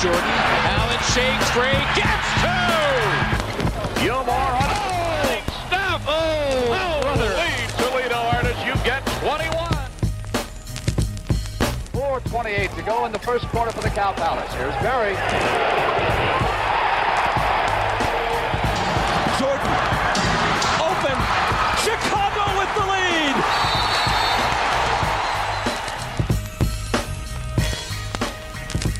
Jordan. Allen shakes free. Gets two! Gilmore on Big stuff! Oh, oh, Oh, brother. lead Toledo artists. You get 21. 4.28 to go in the first quarter for the Cow Palace. Here's Barry.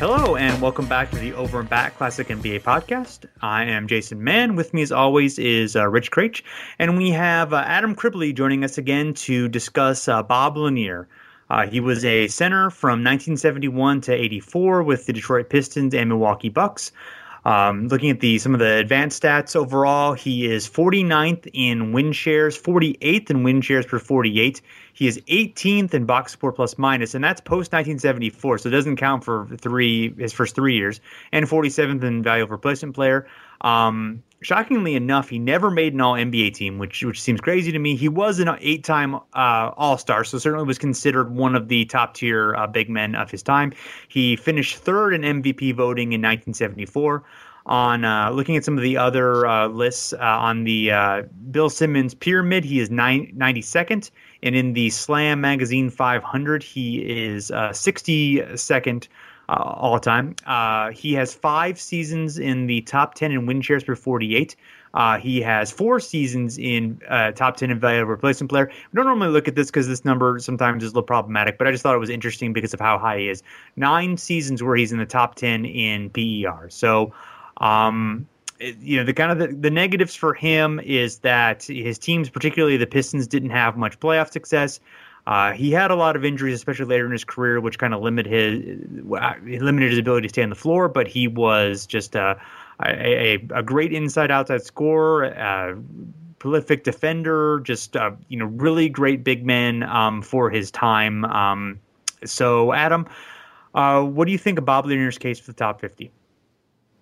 Hello, and welcome back to the Over and Back Classic NBA podcast. I am Jason Mann. With me, as always, is uh, Rich Craich, and we have uh, Adam Cribley joining us again to discuss uh, Bob Lanier. Uh, he was a center from 1971 to 84 with the Detroit Pistons and Milwaukee Bucks. Um, looking at the some of the advanced stats overall, he is 49th in win shares, 48th in win shares per 48. He is 18th in box score plus minus, and that's post 1974, so it doesn't count for three his first three years. And 47th in value of replacement player. Um, shockingly enough, he never made an All NBA team, which which seems crazy to me. He was an eight time uh, All Star, so certainly was considered one of the top tier uh, big men of his time. He finished third in MVP voting in 1974 on uh, looking at some of the other uh, lists uh, on the uh, Bill Simmons pyramid, he is nine, 92nd, and in the Slam Magazine 500, he is uh, 62nd uh, all the time. Uh, he has five seasons in the top 10 in win shares per 48. Uh, he has four seasons in uh, top 10 in value of replacement player. We don't normally look at this because this number sometimes is a little problematic, but I just thought it was interesting because of how high he is. Nine seasons where he's in the top 10 in PER. So, um, you know, the kind of the, the negatives for him is that his teams, particularly the Pistons, didn't have much playoff success. Uh, he had a lot of injuries, especially later in his career, which kind of limited his limited his ability to stay on the floor. But he was just a a, a, a great inside outside scorer, uh, prolific defender, just uh, you know really great big man um, for his time. Um, so, Adam, uh, what do you think of Bob Lanier's case for the top fifty?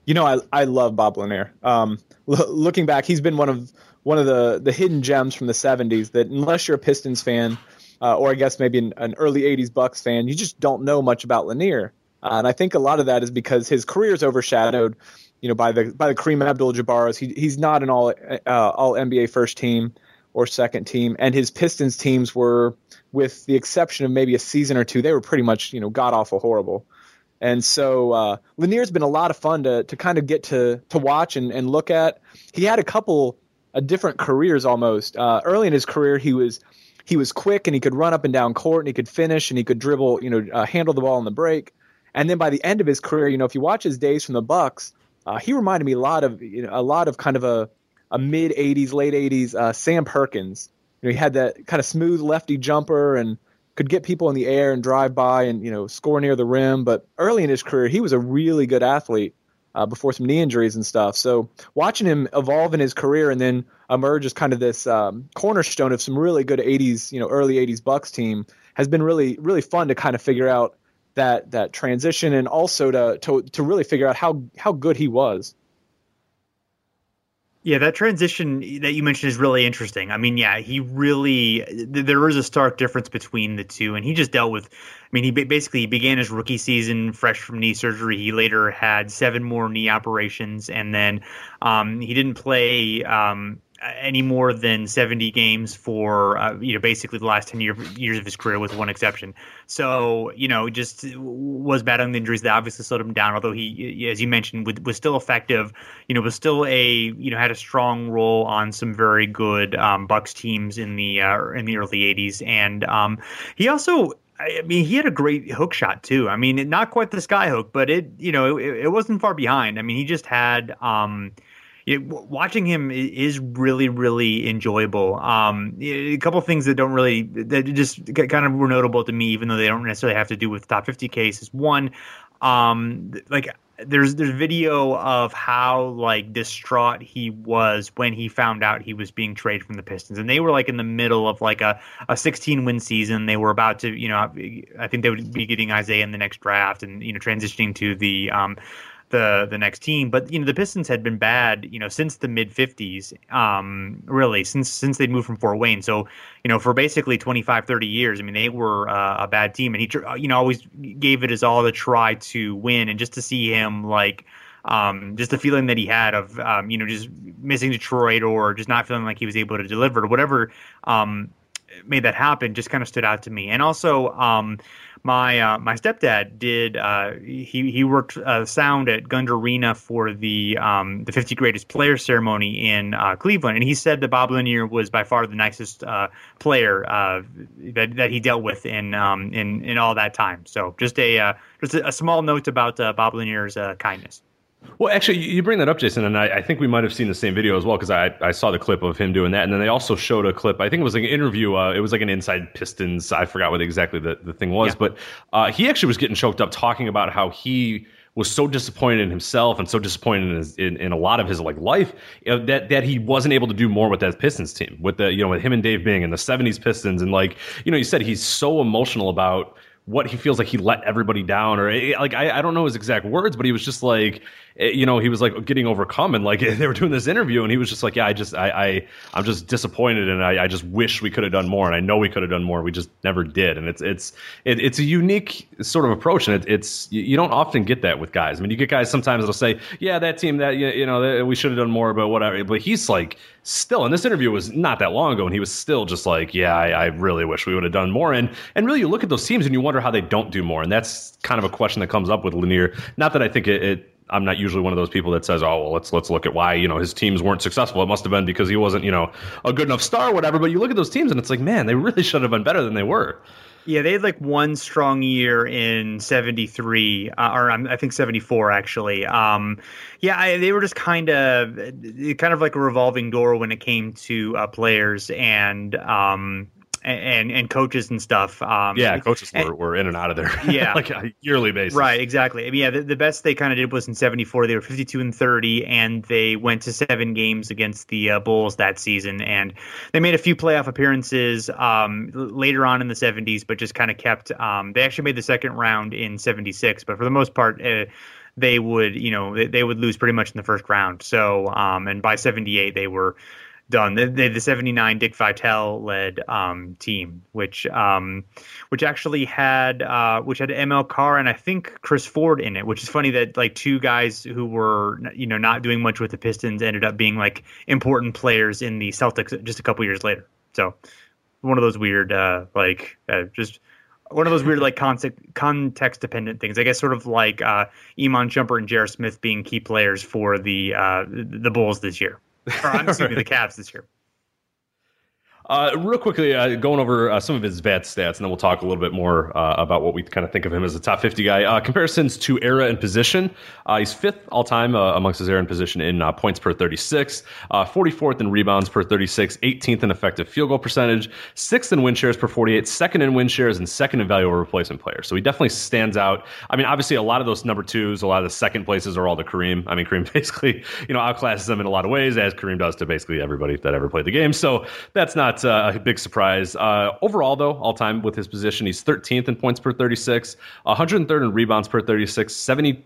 You know, I I love Bob Lanier. Um, l- looking back, he's been one of one of the the hidden gems from the '70s that unless you're a Pistons fan, uh, or I guess maybe an, an early '80s Bucks fan, you just don't know much about Lanier. Uh, and I think a lot of that is because his career is overshadowed, you know, by the by the Kareem Abdul-Jabbar's. He he's not an all uh, all NBA first team or second team, and his Pistons teams were, with the exception of maybe a season or two, they were pretty much you know god awful horrible. And so uh, Lanier's been a lot of fun to to kind of get to to watch and, and look at. He had a couple of different careers almost. Uh, early in his career, he was he was quick and he could run up and down court and he could finish and he could dribble, you know, uh, handle the ball on the break. And then by the end of his career, you know, if you watch his days from the Bucks, uh, he reminded me a lot of you know a lot of kind of a a mid '80s, late '80s uh, Sam Perkins. You know, he had that kind of smooth lefty jumper and could get people in the air and drive by and you know score near the rim. But early in his career, he was a really good athlete uh, before some knee injuries and stuff. So watching him evolve in his career and then emerge as kind of this um, cornerstone of some really good '80s, you know, early '80s Bucks team has been really really fun to kind of figure out that that transition and also to to to really figure out how how good he was. Yeah, that transition that you mentioned is really interesting. I mean, yeah, he really there is a stark difference between the two, and he just dealt with. I mean, he basically began his rookie season fresh from knee surgery. He later had seven more knee operations, and then um, he didn't play. Um, any more than 70 games for uh, you know basically the last 10 year, years of his career with one exception so you know just was battling the injuries that obviously slowed him down although he as you mentioned was, was still effective you know was still a you know had a strong role on some very good um, bucks teams in the uh, in the early 80s and um, he also I mean, he had a great hook shot too. I mean, not quite the sky hook, but it, you know, it, it wasn't far behind. I mean, he just had, um, you watching him is really really enjoyable. Um, a couple things that don't really that just kind of were notable to me, even though they don't necessarily have to do with top fifty cases. One, um, like there's there's video of how like distraught he was when he found out he was being traded from the Pistons, and they were like in the middle of like a, a 16 win season. They were about to, you know, I think they would be getting Isaiah in the next draft, and you know, transitioning to the um, the the next team. But you know, the Pistons had been bad, you know, since the mid '50s, um, really since since they moved from Fort Wayne. So you know, for basically 25, 30 years, I mean, they were uh, a bad team, and he you know always gave it his all to try to win, and just to see him like. Um, just the feeling that he had of um, you know just missing Detroit or just not feeling like he was able to deliver whatever um, made that happen just kind of stood out to me. And also, um, my uh, my stepdad did uh, he he worked uh, sound at Gund Arena for the um, the 50 greatest players ceremony in uh, Cleveland, and he said that Bob Lanier was by far the nicest uh, player uh, that that he dealt with in um, in in all that time. So just a just a, small note about Bob Lanier's kindness. Well, actually, you bring that up, Jason, and I, I think we might have seen the same video as well because I, I saw the clip of him doing that, and then they also showed a clip. I think it was like an interview. Uh, it was like an inside Pistons. I forgot what exactly the, the thing was, yeah. but uh, he actually was getting choked up talking about how he was so disappointed in himself and so disappointed in, his, in, in, a lot of his like life that that he wasn't able to do more with that Pistons team with the you know with him and Dave Bing and the '70s Pistons and like you know you said he's so emotional about what he feels like he let everybody down or eh, like I, I don't know his exact words but he was just like Eh, you know he was like getting overcome and like they were doing this interview and he was just like yeah i just i, I i'm just disappointed and I, I just wish we could have done more and i know we could have done more. We just never did. And it's it's it, it's a unique sort of approach and it, it's you don't often get that with guys. I mean you get guys sometimes that'll say yeah that team that you know we should have done more but whatever. But he's like still, and this interview was not that long ago, and he was still just like, "Yeah, I, I, really wish we would have done more." And and really, you look at those teams and you wonder how they don't do more, and that's kind of a question that comes up with Lanier. Not that I think it, it I'm not usually one of those people that says, "Oh, well, let's let's look at why you know his teams weren't successful. It must have been because he wasn't you know a good enough star, or whatever." But you look at those teams and it's like, man, they really should have been better than they were. Yeah, they had like one strong year in '73, uh, or I think '74 actually. Um, yeah, I, they were just kind of, kind of like a revolving door when it came to uh, players, and um, and and coaches and stuff. Um, yeah, coaches and, were, were in and out of there. Yeah, like a yearly basis. Right, exactly. I mean, yeah, the, the best they kind of did was in '74. They were 52 and 30, and they went to seven games against the uh, Bulls that season, and they made a few playoff appearances um, later on in the '70s, but just kind of kept. Um, they actually made the second round in '76, but for the most part. Uh, they would, you know, they, they, would lose pretty much in the first round. So, um, and by 78, they were, done. The, the, the 79 Dick Vitale led um, team, which um, which actually had uh, which had ML Carr and I think Chris Ford in it, which is funny that like two guys who were you know not doing much with the Pistons ended up being like important players in the Celtics just a couple years later. So one of those weird uh, like uh, just one of those weird like context context dependent things. I guess sort of like uh, Iman Shumpert and J.R. Smith being key players for the uh, the Bulls this year or I'm me, the Cavs this year. Uh, real quickly, uh, going over uh, some of his advanced stats, and then we'll talk a little bit more uh, about what we kind of think of him as a top 50 guy. Uh, comparisons to era and position. Uh, he's fifth all time amongst his era and position in points per 36, 44th in rebounds per 36, 18th in effective field goal percentage, sixth in win shares per 48, second in win shares, and second in value over replacement player. So he definitely stands out. I mean, obviously, a lot of those number twos, a lot of the second places are all to Kareem. I mean, Kareem basically, you know, outclasses them in a lot of ways, as Kareem does to basically everybody that ever played the game. So that's not uh, a big surprise. Uh, overall, though, all time with his position, he's 13th in points per 36, 103rd in rebounds per 36, 70, uh,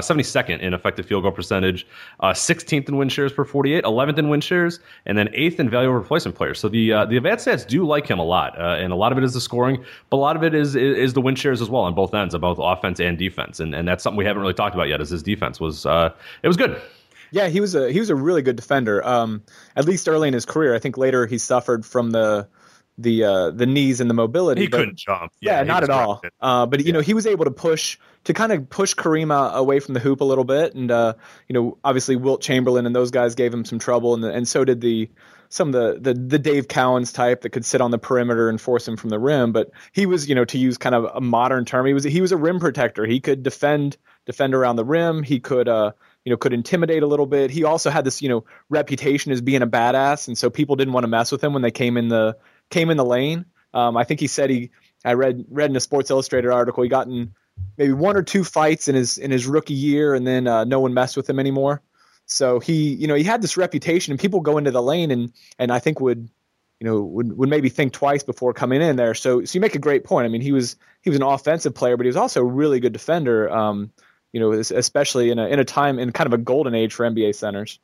72nd in effective field goal percentage, 16th uh, in win shares per 48, 11th in win shares, and then 8th in value replacement players. So the uh, the advanced stats do like him a lot, uh, and a lot of it is the scoring, but a lot of it is is, the win shares as well on both ends of both offense and defense, and and that's something we haven't really talked about yet. Is his defense was it was good. Yeah, he was a he was a really good defender. Um, at least early in his career. I think later he suffered from the the uh, the knees and the mobility. He but, couldn't jump. Yeah, yeah not at all. Uh, but you yeah. know, he was able to push to kind of push Kareem away from the hoop a little bit, and uh, you know, obviously Wilt Chamberlain and those guys gave him some trouble, and and so did the some of the, the the Dave Cowens type that could sit on the perimeter and force him from the rim. But he was, you know, to use kind of a modern term, he was he was a rim protector. He could defend defend around the rim. He could uh, you know, could intimidate a little bit. He also had this, you know, reputation as being a badass, and so people didn't want to mess with him when they came in the came in the lane. Um, I think he said he, I read read in a Sports Illustrated article, he got in maybe one or two fights in his in his rookie year, and then uh, no one messed with him anymore. So he, you know, he had this reputation, and people go into the lane and and I think would, you know, would would maybe think twice before coming in there. So so you make a great point. I mean, he was he was an offensive player, but he was also a really good defender. Um, you know, especially in a in a time in kind of a golden age for NBA centers.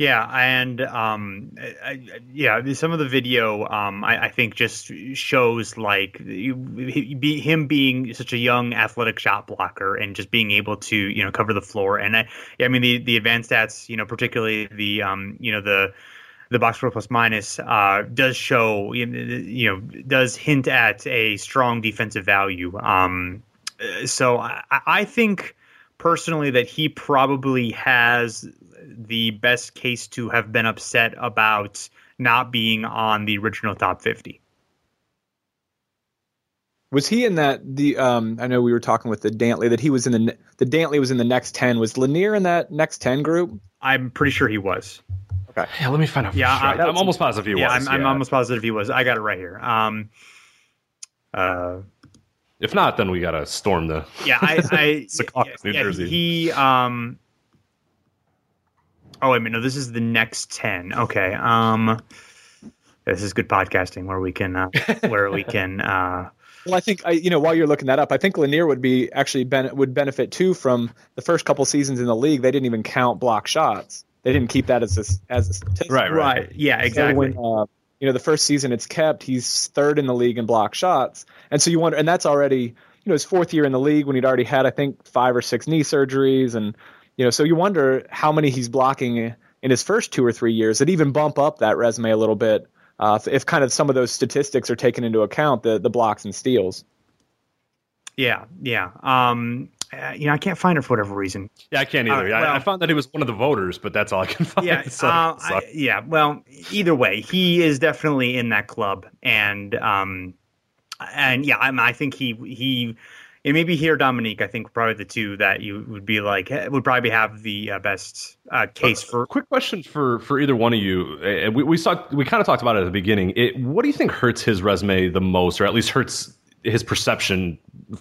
Yeah, and um, I, yeah, some of the video um, I, I, think just shows like he, him being such a young athletic shot blocker and just being able to you know cover the floor. And I, I mean the the advanced stats, you know, particularly the um, you know the the box score plus minus uh, does show you know does hint at a strong defensive value. Um, so I, I think personally that he probably has the best case to have been upset about not being on the original top 50. Was he in that the um I know we were talking with the Dantley that he was in the the Dantley was in the next 10 was Lanier in that next 10 group? I'm pretty sure he was. Okay. Yeah, let me find out. Yeah, sure. I, am almost positive he yeah, was. I'm, yeah, I'm almost positive he was. I got it right here. Um uh if not, then we gotta storm the yeah. I, I Secaucus, New yeah, Jersey. He um. Oh wait a minute! No, this is the next ten. Okay. Um, this is good podcasting where we can uh, where we can. Uh, well, I think I, you know while you're looking that up, I think Lanier would be actually ben- would benefit too from the first couple seasons in the league. They didn't even count block shots. They didn't keep that as a, as a statistic. Right, right, right. Yeah, exactly. So when, uh, you know the first season it's kept he's third in the league in block shots. And so you wonder and that's already you know his fourth year in the league when he'd already had i think five or six knee surgeries. And you know so you wonder how many he's blocking in his first two or three years that even bump up that resume a little bit uh, if, kind of some of those statistics are taken into account the the blocks and steals. Yeah yeah. Um uh, you know, I can't find her for whatever reason. Yeah, I can't either. Uh, well, I, I, found that he was one of the voters, but that's all I can find. Yeah, so, uh, so. I, yeah. Well, either way, he is definitely in that club, and um, and yeah, I, I think he he. And maybe here, Dominique. I think probably the two that you would be like would probably have the uh, best uh, case for. Quick question for for either one of you. Uh, we we saw we kind of talked about it at the beginning. It, what do you think hurts his resume the most, or at least hurts his perception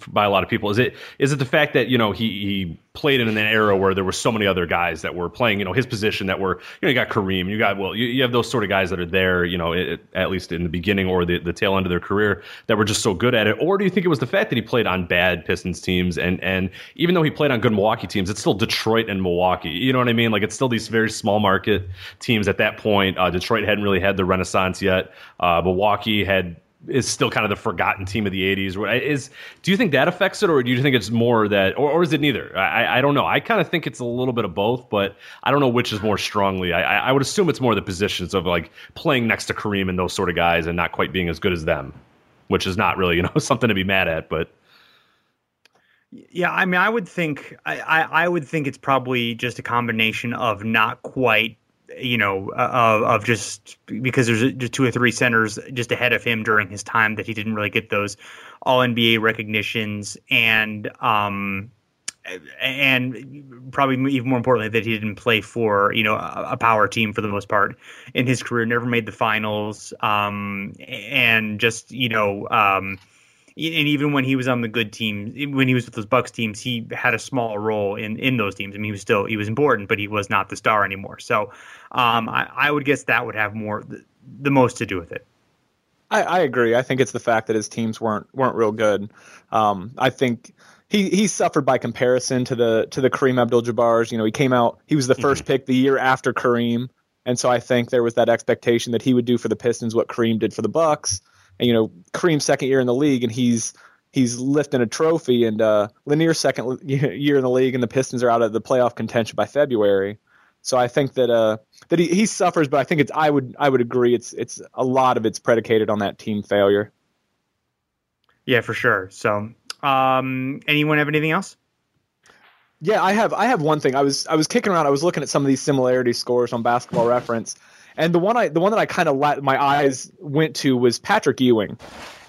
by a lot of people? Is it is it the fact that you know he he played in an era where there were so many other guys that were playing you know his position that were you know you got Kareem, you got well you, you have those sort of guys that are there you know it, at least in the beginning or the the tail end of their career that were just so good at it, or do you think it was the fact that he played on bad Pistons teams and and even though he played on good Milwaukee teams, it's still Detroit and Milwaukee. You know what I mean? Like it's still these very small market teams at that point. Uh, Detroit hadn't really had the renaissance yet. Uh, Milwaukee had is still kind of the forgotten team of the 80s is do you think that affects it or do you think it's more that or, or is it neither? I, I don't know. I kind of think it's a little bit of both but i don't know which is more strongly. I, I would assume it's more the positions of like playing next to kareem and those sort of guys and not quite being as good as them which is not really you know something to be mad at but. Yeah, I mean, I would think I, I, I would think it's probably just a combination of not quite you know, of, of just because there's just two or three centers just ahead of him during his time that he didn't really get those All NBA recognitions, and um, and probably even more importantly that he didn't play for you know a, power team for the most part in his career, never made the finals, um, and just you know. Um, and even when he was on the good team, when he was with those Bucks teams, he had a small role in in those teams. I mean, he was still he was important, but he was not the star anymore. So, um, I, I, would guess that would have more the, the most to do with it. I, I, agree. I think it's the fact that his teams weren't weren't real good. Um, I think he he suffered by comparison to the to the Kareem Abdul-Jabbar's. You know, he came out he was the 1st mm-hmm. pick the year after Kareem, and so I think there was that expectation that he would do for the Pistons what Kareem did for the Bucks. And you know, Kareem's second year in the league, and he's he's lifting a trophy, and uh, Lanier's second year in the league, and the Pistons are out of the playoff contention by February. So I think that uh, that he, he suffers, but I think it's I would I would agree it's it's a lot of it's predicated on that team failure. Yeah, for sure. So um, anyone have anything else? Yeah, I have. I have one thing. I was I was kicking around. I was looking at some of these similarity scores on Basketball Reference, and the one I the one that I kind of let my eyes went to was Patrick Ewing,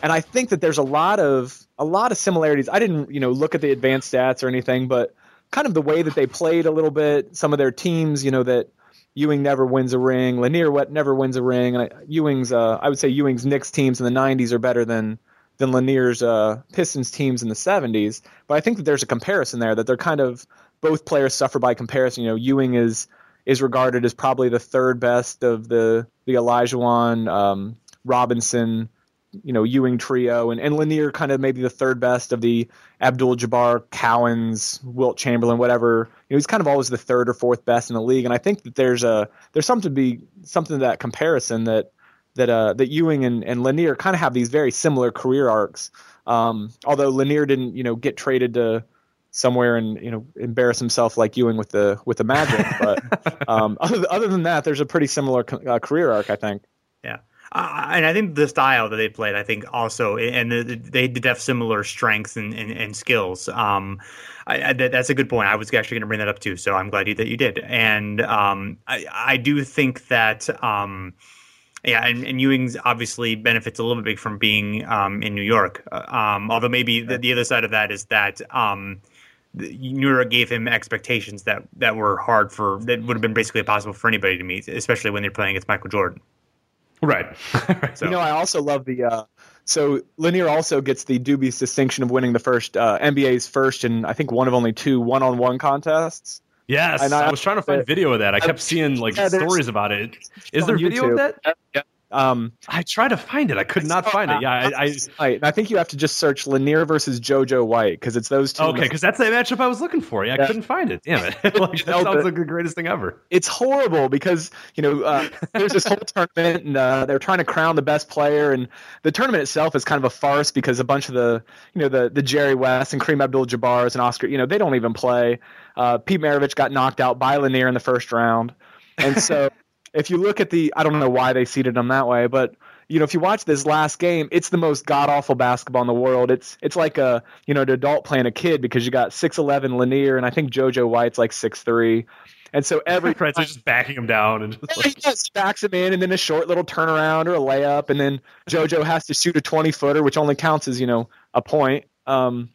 and I think that there's a lot of a lot of similarities. I didn't you know look at the advanced stats or anything, but kind of the way that they played a little bit. Some of their teams, you know that. Ewing never wins a ring. Lanier never wins a ring. And Ewing's, uh, I would say Ewing's Knicks teams in the '90s are better than than Lanier's uh, Pistons teams in the 70s. But I think that there's a comparison there that they're kind of both players suffer by comparison. You know, Ewing is is regarded as probably the third best of the the Olajuwon, um, Robinson, you know, Ewing trio, and, and Lanier kind of maybe the third best of the Abdul Jabbar, Cowens, Wilt Chamberlain, whatever. You know, he's kind of always the third or fourth best in the league, and I think that there's a there's something to be something to that comparison that that uh, that Ewing and, and Lanier kind of have these very similar career arcs. Um, although Lanier didn't, you know, get traded to somewhere and you know embarrass himself like Ewing with the with the Magic, but um, other, other than that, there's a pretty similar uh, career arc, I think. Yeah. Uh, and I think the style that they played, I think also, and the, they did have similar strengths and, and, and skills. Um, I, I, that's a good point. I was actually going to bring that up too, so I'm glad you, that you did. And um, I, I do think that um, yeah, and, and Ewing's obviously benefits a little bit from being um, in New York. Uh, um, although maybe the, the, other side of that is that um, New York gave him expectations that, that were hard for that would have been basically impossible for anybody to meet, especially when they're playing against Michael Jordan. Right. so. You know, I also love the. Uh, so Lanier also gets the dubious distinction of winning the first uh, NBA's first and I think one of only two one-on-one contests. Yes, I, I, was trying to find video of that. I kept seeing like yeah, stories about it. Is there video YouTube. of that? Yeah. Um, I tried to find it. I could not find it. Yeah, I, I, I think you have to just search Lanier versus JoJo White because it's those two. Okay, because that's the matchup I was looking for. Yeah, I couldn't find it. Damn it! like, that sounds like the greatest thing ever. It's horrible because you know uh, there's this whole tournament and uh, they're trying to crown the best player, and the tournament itself is kind of a farce because a bunch of the you know the the Jerry West and Kareem Abdul-Jabbar's and Oscar, you know, they don't even play. Uh, Pete Maravich got knocked out by Lanier in the first round, and so. If you look at the, I don't know why they seeded them that way, but you know, if you watch this last game, it's the most god awful basketball in the world. It's it's like a you know an adult playing a kid because you got six eleven Lanier and I think JoJo White's like six three. And so every Prince is just backing him down and just like... just backs him in, and then a short little turnaround or a layup, and then JoJo has to shoot a twenty footer, which only counts as you know a point. Um,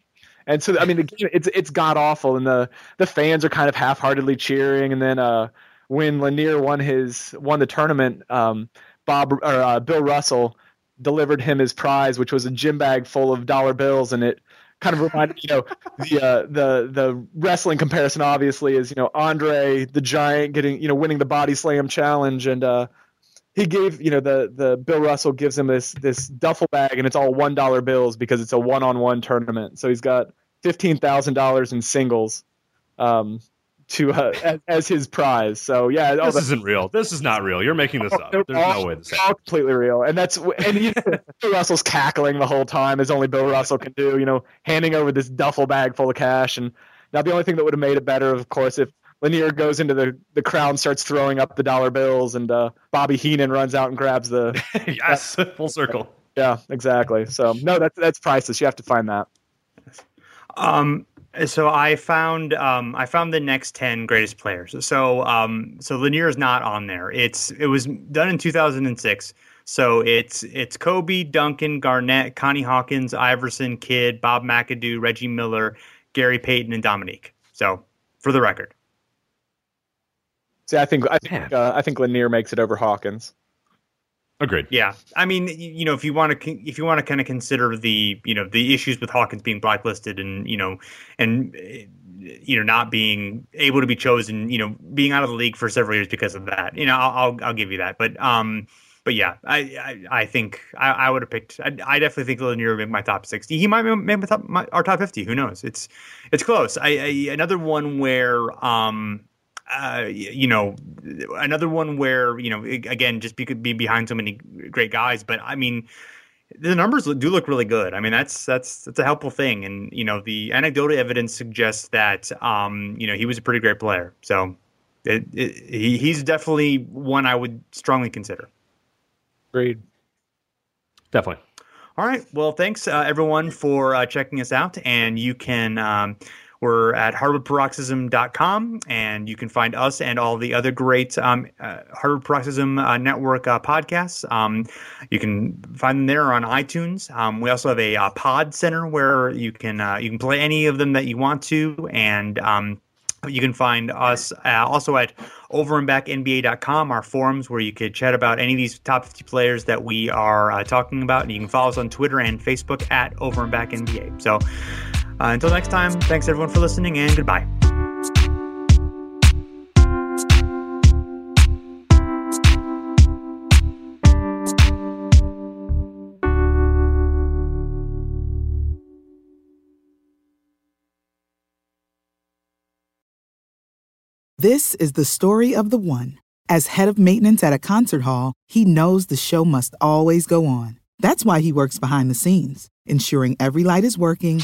and so I mean the game it's it's god awful, and the the fans are kind of half heartedly cheering, and then uh, when Lanier won his won the tournament, um, Bob or uh, Bill Russell delivered him his prize, which was a gym bag full of dollar bills, and it kind of reminded you know the uh, the the wrestling comparison obviously is you know Andre the Giant getting you know winning the body slam challenge, and uh, he gave you know the the Bill Russell gives him this this duffel bag, and it's all one dollar bills because it's a one on one tournament. So he's got fifteen thousand dollars in singles. Um, to uh, as, as, his prize. So yeah, this isn't real. This is not real. You're making this up. There's all, no way this is all completely real. And that's and you know, Bill Russell's cackling the whole time as only Bill Russell can do. You know, handing over this duffel bag full of cash. And now the only thing that would have made it better, of course, if Lanier goes into the the crowd starts throwing up the dollar bills, and uh, Bobby Heenan runs out and grabs the yes, full circle. Yeah, exactly. So no, that's that's priceless. You have to find that. Um, So I found um, I found the next ten greatest players. So um, so Lanier is not on there. It's it was done in 2006. So it's it's Kobe, Duncan, Garnett, Connie Hawkins, Iverson, Kidd, Bob McAdoo, Reggie Miller, Gary Payton, and Dominique. So for the record. See, I think I think uh, I think Lanier makes it over Hawkins. Agreed. Yeah, I mean, you know, if you want to, if you want to kind of consider the, you know, the issues with Hawkins being blacklisted and you know, and you know, not being able to be chosen, you know, being out of the league for several years because of that, you know, I'll I'll, I'll give you that. But um, but yeah, I I, I think I, I would have picked. I, I, definitely think Lanier would make my top sixty. He might make my top, my, our top fifty. Who knows? It's it's close. I, I another one where um uh, you know, another one where you know, again, just be, be behind so many great guys. But I mean, the numbers do look really good. I mean, that's that's that's a helpful thing. And you know, the anecdotal evidence suggests that um, you know he was a pretty great player. So it, it, he, he's definitely one I would strongly consider. Agreed. Definitely. All right. Well, thanks uh, everyone for uh, checking us out, and you can. Um, we're at hardwoodparoxysm.com, and you can find us and all the other great um, uh, Hardwood Paroxysm uh, Network uh, podcasts. Um, you can find them there on iTunes. Um, we also have a uh, Pod Center where you can uh, you can play any of them that you want to, and um, you can find us uh, also at overandbacknba.com, our forums where you could chat about any of these top 50 players that we are uh, talking about. And you can follow us on Twitter and Facebook at overandbacknba. So uh, until next time, thanks everyone for listening and goodbye. This is the story of the one. As head of maintenance at a concert hall, he knows the show must always go on. That's why he works behind the scenes, ensuring every light is working